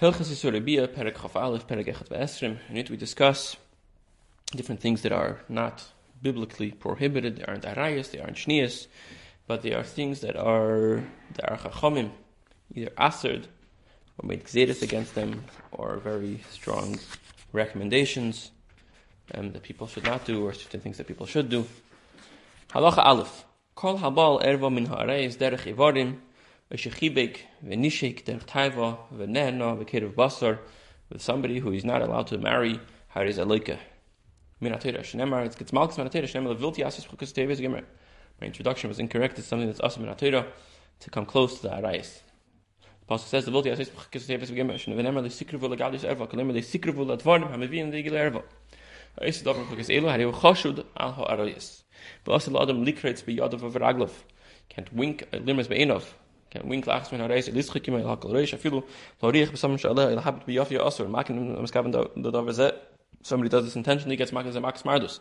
Hilchas. In it we discuss different things that are not biblically prohibited. They aren't arayas, they aren't shnias, but they are things that are that are either aserd, or made gzedis against them, or very strong recommendations um, that people should not do, or certain things that people should do. Halacha Aleph. Kol habal erva min ha'arayis derech ivarim, v'shechibek v'nishik derech taiva v'nehna v'kerev basar, with somebody who is not allowed to marry, hariz aloika. Min ha'teira shenemar, it gets malchus min levilti asis chukas tevis gemer. My introduction was incorrect, it's something that's awesome min ha'teira, to come close to the arayis. The Pasuk says, levilti asis chukas tevis gemer, shenemar lesikrivu legadis erva, kalemar lesikrivu ladvarnim, hamivin legil erva. Ha'is davar chukas elu, hariu chashud al ha'arayis. V'asel adam likretz b'yadav v'raglav. Can't wink, uh, limas be'enov. Can't wink lachs min hareis, elis chikim el hakol reish, afilu, lo riech b'sam sha'aleh, el habit b'yafi asur, makin amaskaven da davar zeh, somebody does this intentionally, gets makin zeh makas mardus.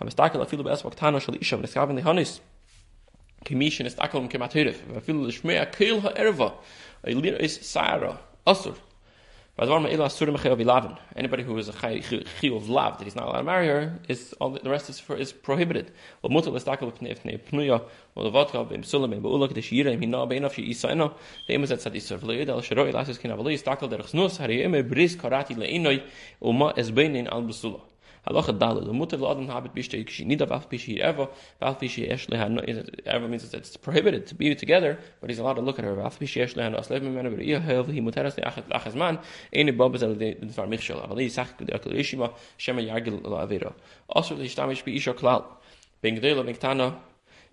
Hamistakel afilu b'es vaktana shal isha, v'neskaven lehanis. Kimishin ist akolum kematirif, afilu l'shmea keil ha'erva, is sa'ara, asur. Anybody who is a chi of lav that he's not allowed to marry her is all the, the rest is for, is prohibited. Halacha. The mutter laden habit bishte yikshi. Nida vaf bishi ever vaf bishi eshle han ever means that it's prohibited to be together, but he's allowed to look at her. Vaf bishi eshle han aslev mimenu but iya hev he muteras le achat lachas man. Ene babas al de far michshel avali. Sach akol ishima shema yargil avera. Also le shtamish bi isha klal. Ben gedel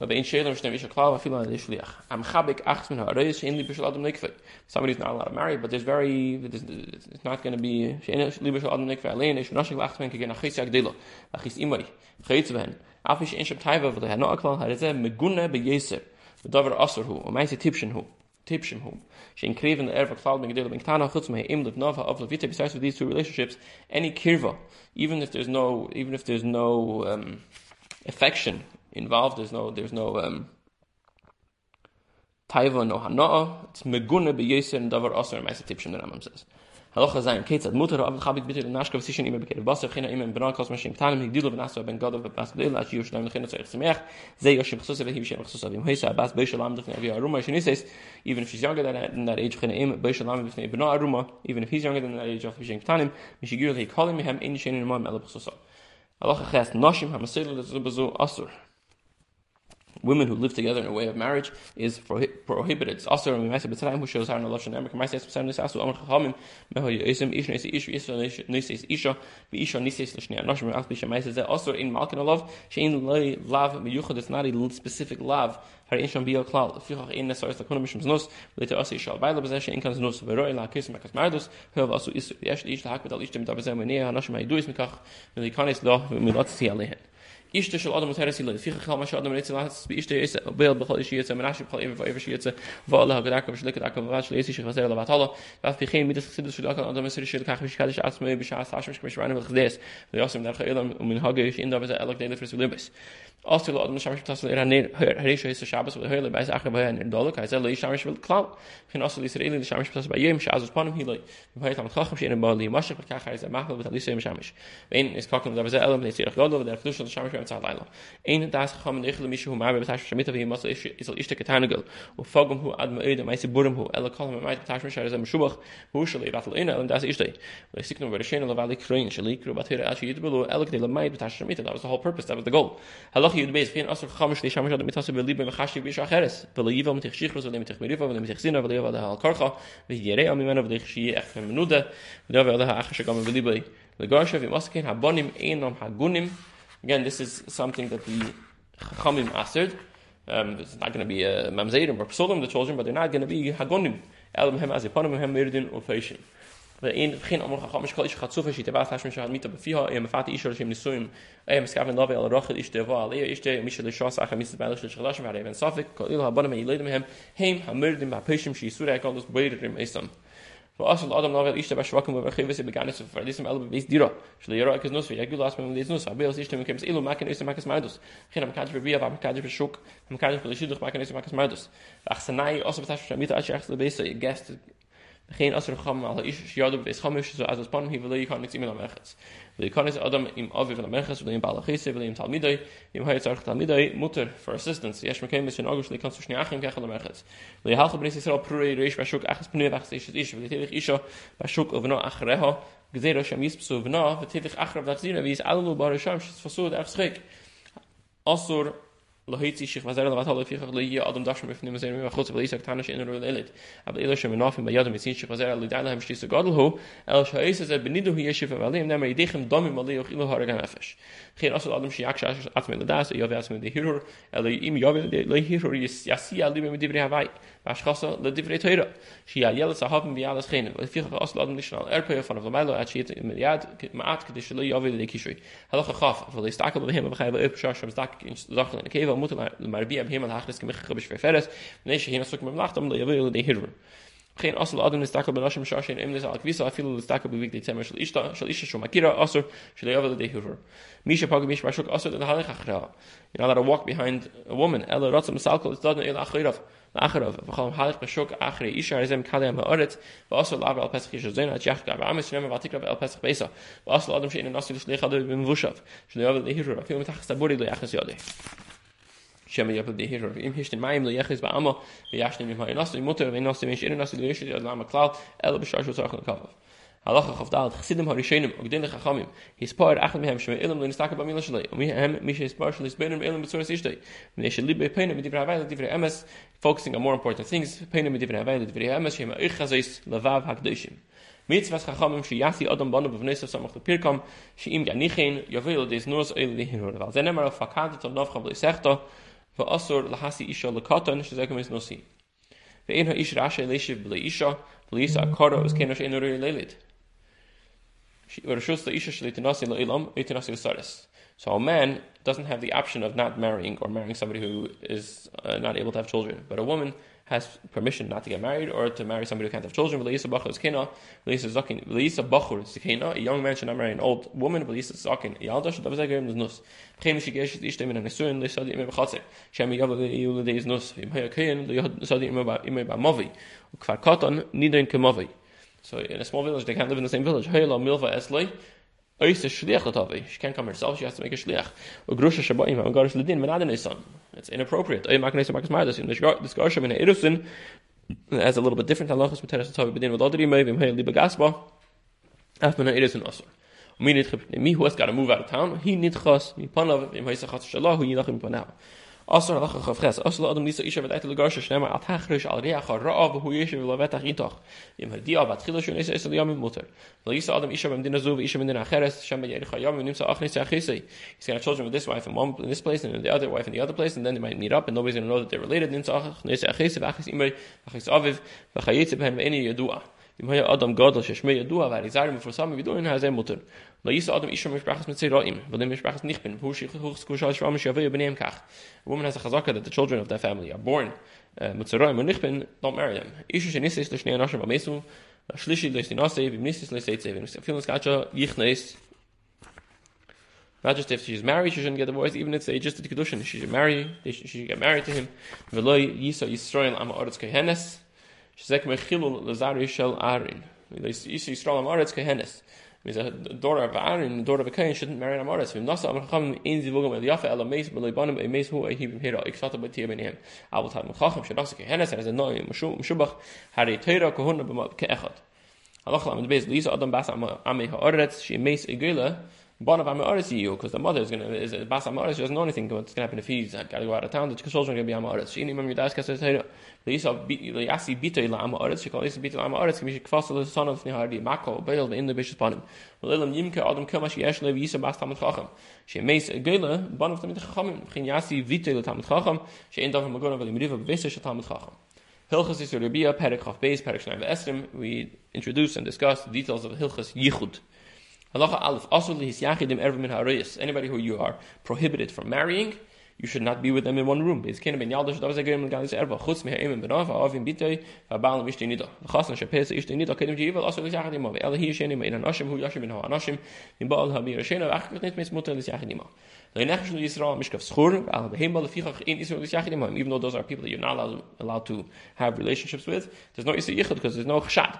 Somebody who's not allowed to marry, but there's very, it's not going to be, אף יש אין שם טייבה ולא הנו אקלל, הרי מגונה בייסר, ודובר אסר הוא, ומאי זה טיפשן הוא, טיפשן הוא, שאין קריבן לערב הכלל בגדל בקטנה, חוץ מהאים לבנובה, of לויטה, besides with these two relationships, any kirva, even if there's no, even if there's no um, affection involved. There's no there's no um, taiva no hana'a. It's meguna beyeser and davar aser ma'aser tipshim. The Rambam says. Halacha zayin ketzad mutar av chabik bitter nashka v'sishin ima bekerev baser china ima b'nan kos mashim ktanim higdilu v'nasu ben gadol v'bas gdil achi yush naim l'china tzarech tzimech ze yoshim chsusa v'hi v'shem chsusa v'im heisa abas beisha lam d'china v'ya aruma shini says even if she's younger than, that age china ima beisha lam d'china b'na aruma even if he's younger than that age of v'shem ktanim mishigiru l'hi kolim mehem in shenin imam elab chsusa Halacha ches nashim hamaselu l'zubazu asur women who live together in a way of marriage is prohibited. It's also in how in Anoshim also in Malkin Olav Shein Loi Lav Miyuchad it's not a specific Lav Har in Sham Biyal Klal Fichach In Nesar Esla Kunam Mishim Znos Later Asi Ishal Baila B'Zeh Shein Kan Znos V'Roi La Kis Mekas Mardus Hov Asu Isu Yesh Ish Lahak B'Dal Ish Dem Davazeh Menei Hanoshim Haidu Is Mikach Milikanis Lo Milot Tzhi Alehen ishte shel adam mutar sil fi khal ma shadam nit las bi ishte is bel bkhol ish yetsa menash bkhol ever ever yetsa va allah gadak ba shlik dak va shel ish khasel la batala va khsid shel dak adam mesir shel kach mish kadish asme bi shas ash mish ran vel khdes ve yosem dar khaylam min hage ish in da va elok dele fris Also, is Shabbos with Hurle by Zachar by in Dolok. I said, Shamish will cloud. Can also listen in the Shamish Ptas by Yem Shaz upon him. He like Shin and Bali Mashach with they the Shamish and Tzalaila. Ein das Chacham Nechel Mishu who Marbe Betash Shamita he must is al Ishta Katanagel. Or Fogum who ad Maid Maisi Burim who Ela Kolam Maid Betash Shar is a Meshubach who shall Raffle in and das Ishta. They seek no very shame of Valley Krain Shalik Rubatira Ashi Yidbulu Ela Kedela Maid Betash Shamita. That was the whole purpose. That was the goal. Halach Yud Beis Fin Asr חמש לישם של מיתוס בליב מחשי ביש אחרס ולייב מתך שיחרוס ולמתך מריבה ולמתך זינה ולייב עדה על קרחה וירא ממנו ולכשי איך מנודה ולייב עדה אחר שגם בליב לגרשה ומסכן הבונים אינם הגונים again this is something that the Chachamim answered um, it's not going to be a mamzerim or psolim the children but they're not going to be hagonim elam hem as eponim hem mirdin or feishim ואין בכין אמר חכם משקל איש חצוף שיט באס האש משל מיט בפיha em fat איש שהם ניסויים em skaven love al roch איש דבא על איש דה מיש דה שוס אח מיס באלש של חלש ועד אבן סופק כל הבון מי לידם הם הם המרד עם הפשם שיסור יקל דס ביידר עם אסם ואסל אדם נאבל איש דה שוואקם ובחיבס בגנס פרדיסם אל בביס דירה של ירה כזנוס ויגל לאס מן דיס נוס אבלס איש דם קמס אילו מאקן איש מאקס מאדוס חינה מקאד בביע ואב מקאד בשוק מקאד בלשידוך מאקן איש מאקס מאדוס אח סנאי אסל בתש שמיט אש יחס לביס גסט geen as er kham al is shiyad be kham is so as as mutter for assistance yes me kein bisschen augustly kannst du schnach im kachel mechs will hal gebris is reish ba shuk achs pnu wachs is is will ich is ba shuk over no achreha gzeir sham is so vna vetiv achrev dat zina is allo bar sham shfasud afschik asur lo heit sich was er was hat für adam dash mit nehmen sehen wir kurz weil ich sag tanisch in der lelit aber ihr schon noch bei jadem sich was er le da haben stehst gadel ho el shais es benido hier schif weil ihm nehmen ich dem dom mal ich ilo har gan afsh khir asal adam shi yaksh at mit das ja wer mit der hero el im ja le hero ist ja sie alle mit die havai was gasse le die vreiter shi ja yel sa haben wir alles gehen weil vier asal adam nicht schnell er von der mal at shit im yad maat kedish ja will die kishoy hallo gaf weil ist da kommen wir haben wir up shach am dak in achra you know that I walk behind a woman achs taburi lo yachs yode shem ye be hier im hishn maim le yechis ba amo ve yashn im hay nas mutter ve nas im shin nas le yesh le am klau el be shash zach kav halach khof daat gesidim har shenem og dinge khamim his par ach mit hem shme ilm le stak ba mil shle mi focusing on more important things penem mit divra vayl divra ms shem ich khazis lavav hakdishim mit was khamim shi yasi adam ban be vnes samach de pirkam shi im ja nichen yavel des nurs el li hin oder was zenemer auf und noch hab sagt va asur la hasi isha is nosi. Ve in ha ish rashe leshiv bli isha bli isa kara us kenosh in uri lelit or shus the isha shlit nasi la ilam nasi saris. So a man doesn't have the option of not marrying or marrying somebody who is uh, not able to have children. But a woman has permission not to get married or to marry somebody who can't have children. V'leisa bachur is kina. V'leisa zakin. V'leisa bachur is kina. A young man should not marry an old woman. V'leisa zakin. Yalda should have a zegerim nus. Gesh is ishtem in a. L'sadi ime b'chatzer. Shem yav le'iyu l'dei is nus. So in a small village, they can't live in the same village. Hayla milva. Ois is shliach latavi. Eh? She can't come herself. She has to make a shliach. Ugrusha shabayim. Eh? Men adonai son. It's inappropriate. Oy maknes makas mardas. In the discussion in Erusin, eh, has a little bit different halachas with teres tavi bedin with other imay vim hey liba gasba. After an Erusin also. Me who has got to move out of town. He nit chas mi panav im heisachat shalah hu panav. Asr lach gefres asl adam lisa isha vet etel gash shnema at hachrish al reach ra'av hu yesh vel vet achitach im hadi ab at khilosh nes es yam muter lisa adam isha bim din azuv isha min din acheres shem yer khayam nim sa achnis achisi he's got children with this wife and one in this place and the other wife in the other place and then they might meet up and nobody's going to know that they're related. Nim sa achnis achisi achis imay achis aviv vachayitze behem any yadua im hay adam gadol shmei yadua var izar mit forsam wie du in haze mutter lo is adam is schon sprachs mit zeraim weil dem sprachs nicht bin. Hu sich hoch skus als schwam shave benem kach. Woman has a chazaka that the children of their family are born äh, mit zeraim und nicht bin don't marry them. Is schon ist ist schnell nach mal so schlishi des die nasse wie nicht ist seit seven ist viel skacha ich neis. Not just if she's married, she shouldn't get divorced, even if it's just a kedushin, she should marry, she should get married to him. V'loi yisa Yisrael am ha'oretz kehenes, Shezek mechilul lazari shel arin. Yisi Yisrael Amoretz kehenes. Means a daughter of Aaron, a daughter of a Kain shouldn't marry an Amoretz. Vim nasa am chacham in zivugam el yafa ela meis b'lei banim e meis hu e hibim hira iksata b'tiyah b'nihem. Avol tam chacham shedasa kehenes and as a noi mshubach hari teira kohuna b'ma ke'echad. Halach in the Lisa Adam Bas Amei Ha'oretz, she meis egila, Bon of Amoris you, because the mother is going to, is Bas Amoris, she doesn't know anything what's going to happen if he's got to go out of town, the children are going to be Amoris. She nimam yudas kasser teira. The Yisrael, the Yasi bitoi la Amoris, she Yisrael bitoi la Amoris, can be kfasel the son of Nihari, Mako, Beil, in the bishop panim. Lelam yimke adam kama she yesh lev Yisrael bas tamat chacham. She meis a geile, bon of the mit chachamim, chin Yasi vitoi la tamat chacham, she magon of the Meriva, bevesa she tamat chacham. Hilchas Yisur Rabia, Perek Beis, Perek Esrim, we introduce and discuss the details of Hilchas Yichud. Halacha Aleph, Asul Lihis Yachidim Harayis, anybody who you are prohibited from marrying, you should not be with them in one room. Kene ben erva chutz me ha'im benav ha'avim nida. V'chasna shepes kedem jivel aso l'shachad ima ve'ela hi hu yashim min ba'al v'achkat nit mis mutter l'shachad ima. The nechsh Yisrael mishkav schur ba'al fichach in Yisrael l'shachad ima. Even though those are people that you're not allowed, allowed to have relationships with, there's no Yisrael yichud because there's no chshad.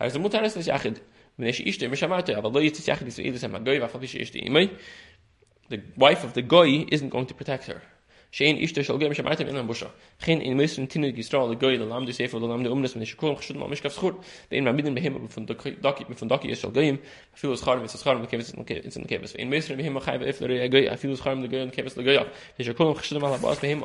imai, Har ze mutares lis yachid. Mnesh ishte mishamarte, aber lo yitzis yachid yisrael is hama goy, vafal pish ishte imay. The wife of the goy isn't going to protect her. Goy mishamarte in busha. Chen in misrin tinu gistra le goy, le lamdu sefer, le lamdu umnes, mnesh kulm chshud ma mishkaf schur. Vein ma midin behema von daki, von daki is shal goyim, afil is charim, it's charim, it's in the kevis. In misrin behema chayva if le goy, afil is charim, le goy,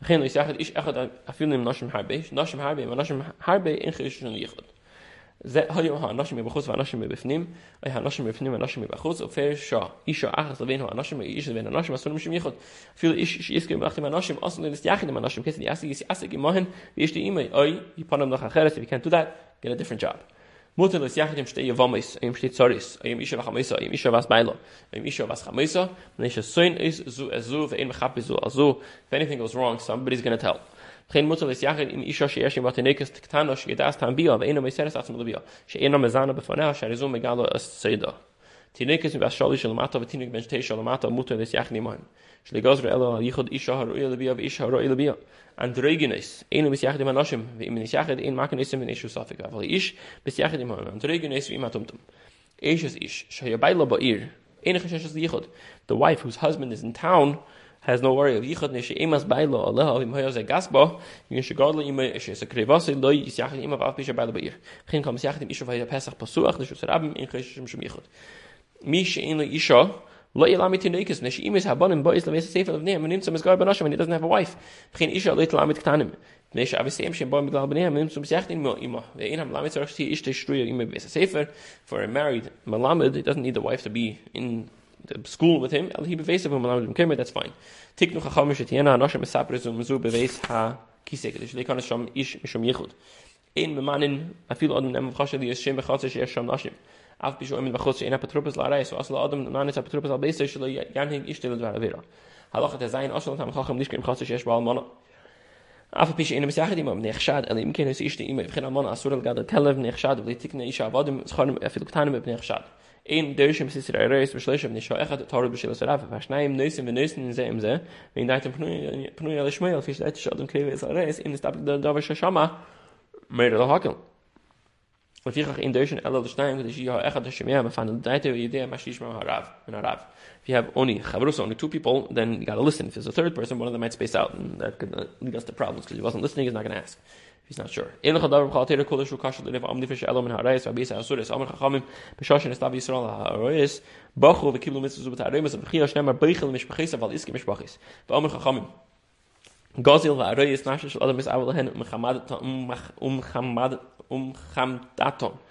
Geen is zeggen is echt afil nem nashim harbe, nashim harbe, maar nashim harbe in gishon yichud. ze hayo ha nashim be khutz va nashim be befnim ay ha nashim be befnim va nashim be khutz of fer sha isha achas leben ha nashim ish ben nashim asun mishim yichud fil ish ish is gem achtem nashim asun ist yachid man nashim kesi yasi is asig imahen wie ist die immer ay i panam nach acheres we can do that get a different job Mutter des Jachidim steht Yevomis, im steht Zoris, im Isha v'chamisa, im Isha was Beilo, im Isha was chamisa, wenn ich soin is, es so, ve'en mechapi so, also, if anything goes wrong, somebody's gonna tell. Kein Mutter des Jachid im Isha she'esh im vatenekes tiktano, she'edas tam bia, ve'eno meiseres atzim lebia, she'eno mezana befonea, er, she'arizu megalo es seida. Tinekes mi bashali shalomata, v'tinek ben shtei shalomata, mutter des Jachid imaim. Yichud yichd the wife whose husband is in town has no worry of es krevas in lo isha lo boys sefer of nem nimmt zum es benashim and he doesn't have a wife. Isha lo besser sefer. For a married malamed he doesn't need the wife to be in the school with him. Malamed that's fine. Tik a ha ish schon yichud. In manen a fil odem nem khashli es shem khatsh es shem nashim af bi shoym in vakhos shein a patrupes la rais so as la adam man is a patrupes al beis shlo yan hing ishtel dvar vera halakh et zayn er as unt am er khakhim dis kem khos shesh bal man af bi shoym in mesach di man nekh shad ani imken is ishtel im khina man asur al gad kalav nekh shad vli tikne ish avad im khanim afil er gtanim ibn nekh shad. In deishim sis ra rais vi shlesh ni shoy khat tarud bi shlesh raf va shnaym neisen vi neisen in zeim ze in daitem in shama mer hakel. Man fand da die idee mach ich mal herav, in herav. If you have only only two people, then you got to listen. If there's a third person, one of them might space out and that could lead us to problems because he wasn't listening, he's not to ask. He's not sure. gozil va roy is nashish odem is avel hen un khamad un um khamad khamdaton um um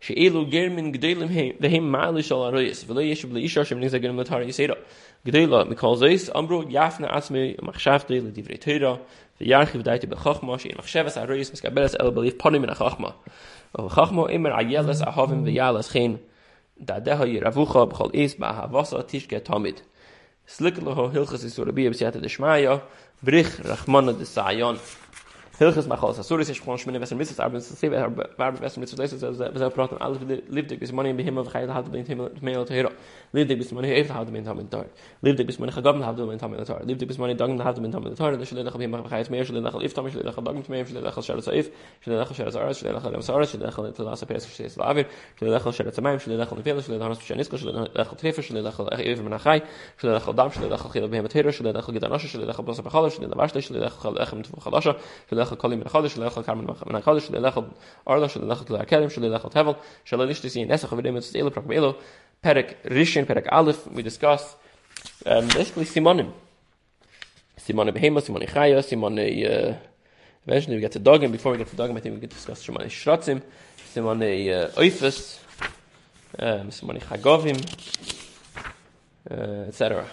gadol den le kham he im mit famidem hi zaharu bi mit biti hi zaharu bi mit ne kalosi ke den lamit famidem shlis bei scho be da zel is rach kumen an yichot ging in ge strach mit as geik und mit as shikhros mit dem gavim שאילו גרמן גדלים והם מעלה של הרויס, ולא יש בלי אישה שהם נגזר גרם לתאר יסירה. גדלה, מכל זייס, אמרו יפנה עצמי מחשבתי לדברי תירה, וירחיב דייתי בחוכמה, שאין מחשבס הרויס מסקבלס אל בליף פונים מן החוכמה. ובחוכמה אימר איילס אהובים ויאלס חין, דעדה ירבוכה בכל איס באהבוסה תשקה תמיד. סליק לו הלכס איסור רבי בסייעתא דשמיא, בריך רחמנה דסעיון. Hilches machos. Asuris is chayil hafde beint himmel meel tehero. Livdik bis money evit hafde beint hamen tar. Livdik bis money chagabim hafde beint hamen tar. Livdik bis money dagim hafde beint hamen tar. Shlo lechal behim of chayil meir, shlo lechal meir, shlo lechal shar saif, shlo lechal shar zaras, shlo lechal lamsaras, shlo lechal telasa pes shtes lavir, shlo lechal shar tamaim, shlo lechal nevel, shlo lechal shanis, shlo lechal dam, shlo lechal לאכול כל יום מן החודש, לאכול מן החודש, לאכול לאכול כלי הכרם, לאכול תבל, שלא נסח מצוות פרק פרק ראשון, פרק א', we discuss um, basically סימונים. סימוני בהמה, סימוני חיה, סימוני... Uh, eventually we get to Dogim. Before we get to Dogim, I think we can discuss Shemani Shratzim, Simone uh, Oifus, um, Chagovim, uh, etc.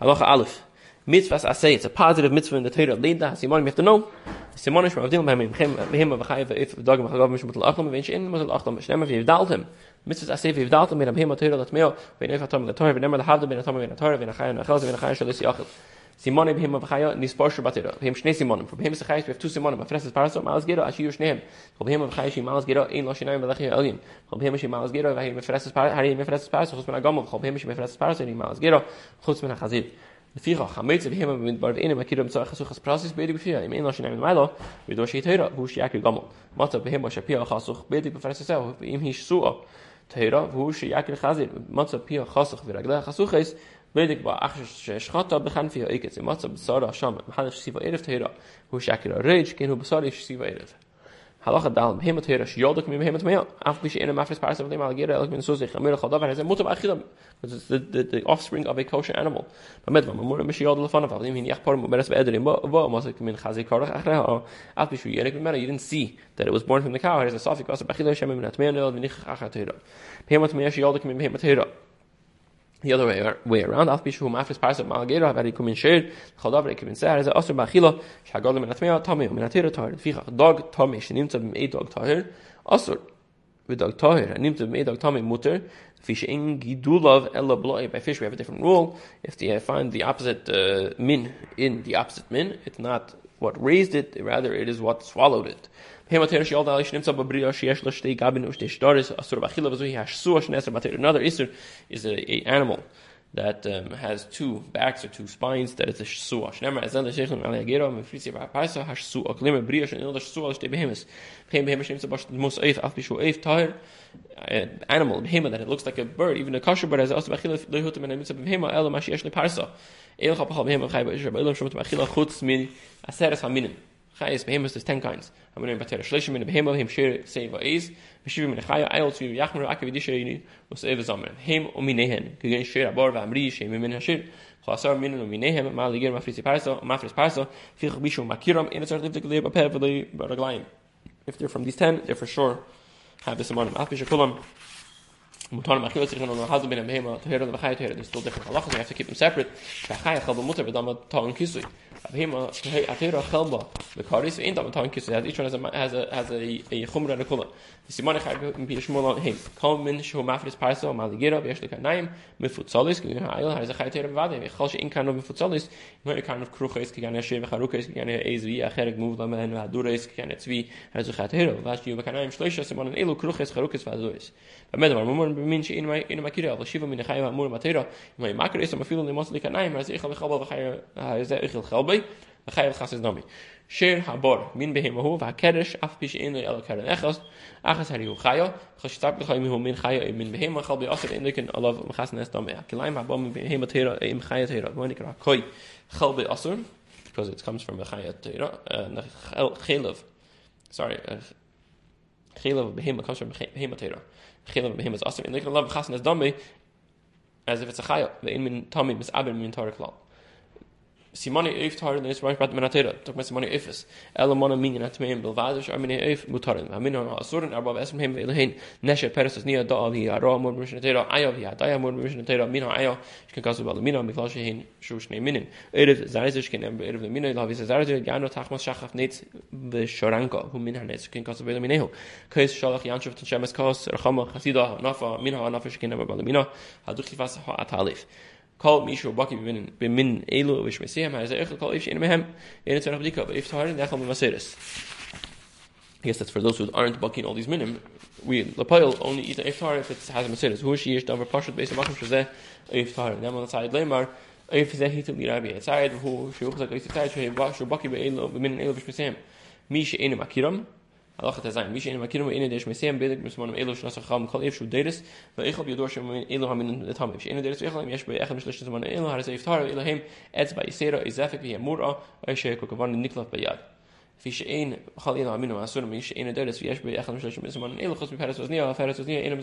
Aleph. Mitzvahs Asay, it's a positive mitzvah in the Torah of Leda. We have to know Simon is from Avdil beim him him of Chayv if dog mag gav mit mit achlom wenn in mit achlom stemmen wie dalt him mit das asef wie dalt mit him mit dat meo atom der tor wenn immer hat bin atom wenn tor wenn khayn khaz wenn khayn shlo si achl Simon ibn him of Chayv ni sporsher bater him shne Simon from him se Chayv we have two Simon ma freses paraso mas gero as you shneim from him of Chayv mas gero in lo shneim velach elim from him she mas gero ve him freses paraso hari him freses paraso khos men agam from him she freses paraso ni mas gero. Khos men de figa khamet ze bim mit bar in ma kidem tsakh so khas prasis bedi bifia im in lashn im malo vi do shit hera hu shi yakl gamo mat be bim shapi khasukh bedi bifrasis sa im hish su tera hu shi yakl khazir mat be khasukh vi ragla khasukh is bedi ba akh shkhata be khan fi iket mat be sara sham mahal shi va erf tera hu shi yakl reich ken hu be sara shi va erf halach dal bim mit hera shi yodak mit bim mit af bis in ma fes paras of dem al gera min so sich amir khada va ze mutab akhira because the, the the offspring of a kosher animal. But med ma mur mish yodel fan of him yakh par beres be edrin ba ba ma se min khazi kar akhra af bis yerek mit you didn't see that it was born from the cow. It is a safik as bakhila shem min atmen el min khakha tira bim mit me shi yodak mit bim mit hera the other way, way around. Af bishu mafres parsa malgera have ari kumin shir khadav re kumin sar ze asr bakhila shagol min atmea tami min atira tar fi dog tami shnimt bim e dog tar asr with dog tar nimt bim e dog tami mutter fish in gidulav ella bloy by fish we have a different rule. If the uh, find the opposite uh, min in the opposite min it's not what raised it rather it is what swallowed it Hemater shnim tsab bria shi yesh lo gabin us de shtaris asur mater another isur is a, a animal that um, has two backs or two spines that is a su shnemer as the tsab mus eif af bishu eif tair animal behema that it looks like a bird even a kosher bird as also bachila lehutem and behema ela mashi yesh le parsa el khapah behema chutz min aseres haminim Chayes behemoths there's ten kinds. I'm going to bater shlishim in behemoth him shir seva is. Meshivim in chaya ayol tzu yachmer akav yidisha was eva zamer. Him o minehen. Gegen shir abor v'amri shem min hashir. Chasar minen o ma ligir mafrisi parso mafris parso. Fich bishu makiram in a sort of the glib apev v'li baraglayim. If they're from these ten, they're for sure have this amount of afish kulam. Mutar machil sich no hazu bin to hear the chayt hear there's still different halachas you have to keep them separate. Chayt chal mutar v'dam ta kisui. Abhima, Atera Chelba, the Karis, Matan so each one has a has a has a a Chumra and a Kula. The Simon and Be Shmuel on him. Come in Shu Mafris Parso, Maligira, Besh Lekanaim, Mifutzalis, Gina Ayel, has a Chayter Vade, Chalsh in kind of Mifutzalis, when kind of Kruches, Kigan Shev, Harukes, Kigan Ezvi, Acherek move them and Vadures, Kigan Tzvi, has a Chayter, Vash you Kanaim, Shlisha, Simon and Elu Kruches, Harukes, Vadures. But Medvar, mean she in my in my kira, the shiva min chayim amur matera. My makra is a mafilu nemosli kanaim. As echal chalba v'chayim as echal chalbei v'chayim chasid nami. Shir habor min behemahu v'hakeresh af pish in the elo karen echas achas hariu chayo chashitab l'chayim hu min chayo min behema chalbei asad indikin alav mechas nes nami. Akilaim habor min behema tera im chayat tera. When ikra koi chalbei asur because it comes from a chayat tera. Chelav, sorry, chelav behema comes from behema tera. Chilim behim is the love of as as if it's a chayot. The in min tummy mis abin min torah klal simoni eif tar in this right but menatera tok mes simoni eifes ela mona min at me bil vaders ar mine eif mutarin a min on asurn aber esem hem vil hin neshe peres nia da vi a ro mor mishnatera ayo vi a da mor mishnatera min ayo ich kan kasu bal min mi flashe hin shush ne minen erev ken erev min la vi zayz gano tachmas shachaf net be shoranka. Hu min hanet ken kasu bal min ho kais shalach yanshuv t chemes kos er khama khasida nafa min ha nafa ken bal min ha mishu baki bin bin min elo wish me see him as a kol if in mehem in it's nachal maseres I guess that's for those who aren't bucking all these minim. We lapayil only eat the iftar if it has a maseres. Who she is for pashut based on macham shazeh iftar. Then on the side lemar if zeh hitu li rabbi side who she looks like it's side she baki be elo be min elo wish me see him. Mi she ene makiram Allah hat gesagt, wie in Schmesem bildet mit meinem Elo schnas kham kol if shu hab jo durch mein Elo ham in der Tam. Ich in der ich ham ich bei echt schlecht zu meinem Elo es iftar Elo hem ets bei Isera is afik wie mura, weil ich ko gewann Niklas bei Yad. Fi shein khal ina aminu asun mi shein der des wie ich bei echt schlecht mit meinem Elo khos mit Paris was nie, Paris was nie in dem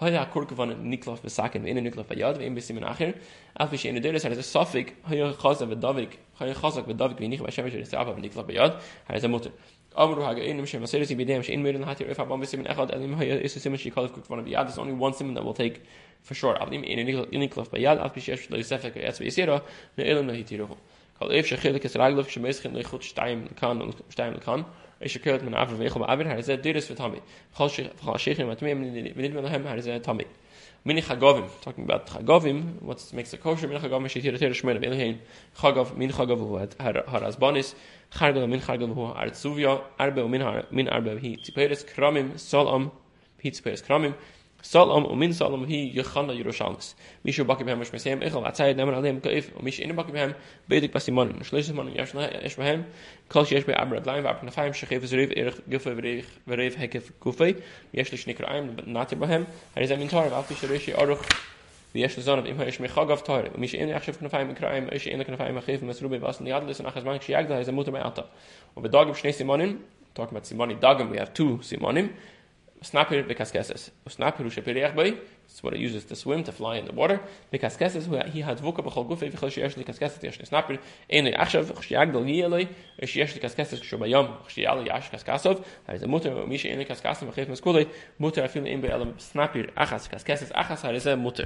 Mar khikes ad ich in a Niklas besaken in nachher. Auf ich in der des hat es Safik, hoy khos mit David Kein Chazak mit David bin ich bei Shemesh ist aber nicht bei Yad, er ist Mutter. Aber du hage in dem Shemesh ist bei dem in mir hat ihr einfach ein bisschen echad und hier ist es immer sie kalf von Yad is only one sim that will take for sure. Aber in in in Klaf bei Yad auf Shemesh ist Sefek jetzt wie Sira, ne Elon nicht hier. Kal es raglof shemesh khin khut shtaim kan shtaim kan. Sagt Tommy. Mini Chagovim, talking about Chagovim, what makes a kosher, Mini Chagovim, Chagov, Min Chagov, had Harazbonis, Chargov, Min Chargov, who Artsuvia, Arbe, Min Arbe, he Tziperes, Kramim, Solom, he Tziperes, Kramim, Salom und min Salom hi yechana Yerushalmes. Mish yo bakim hem shmesem echol atzayt nemer alem kaif mish in bakim hem bedik pas simon. Shlesh simon yash na behem kol yesh be amr adlaim va apna faim shkhef zriv er gefe verig verig hekef kufe. Yesh lish nikr aim nat behem. Er is a mintar va fish rishi aruch wie erste sonne immer ich mich hag auf teure mich in ich schifft auf kraim ich in der kraim geben mit rube was nicht alles nach man ich da ist mutter ata und wir da gibt schnell simonin talk mit simonin dagem we have two simonim cascades snapper who shapir by that's what it uses to swim to fly in the water. Who he had voka bchol guf if khosh yesh the cascades yesh snapper in the achshav khshiag dol yele yesh yesh the cascades sho bayam khshial yesh cascasov a mutter mish in the cascades khif mas kulay mutter afil in be alam snapper achas cascades achas has a mutter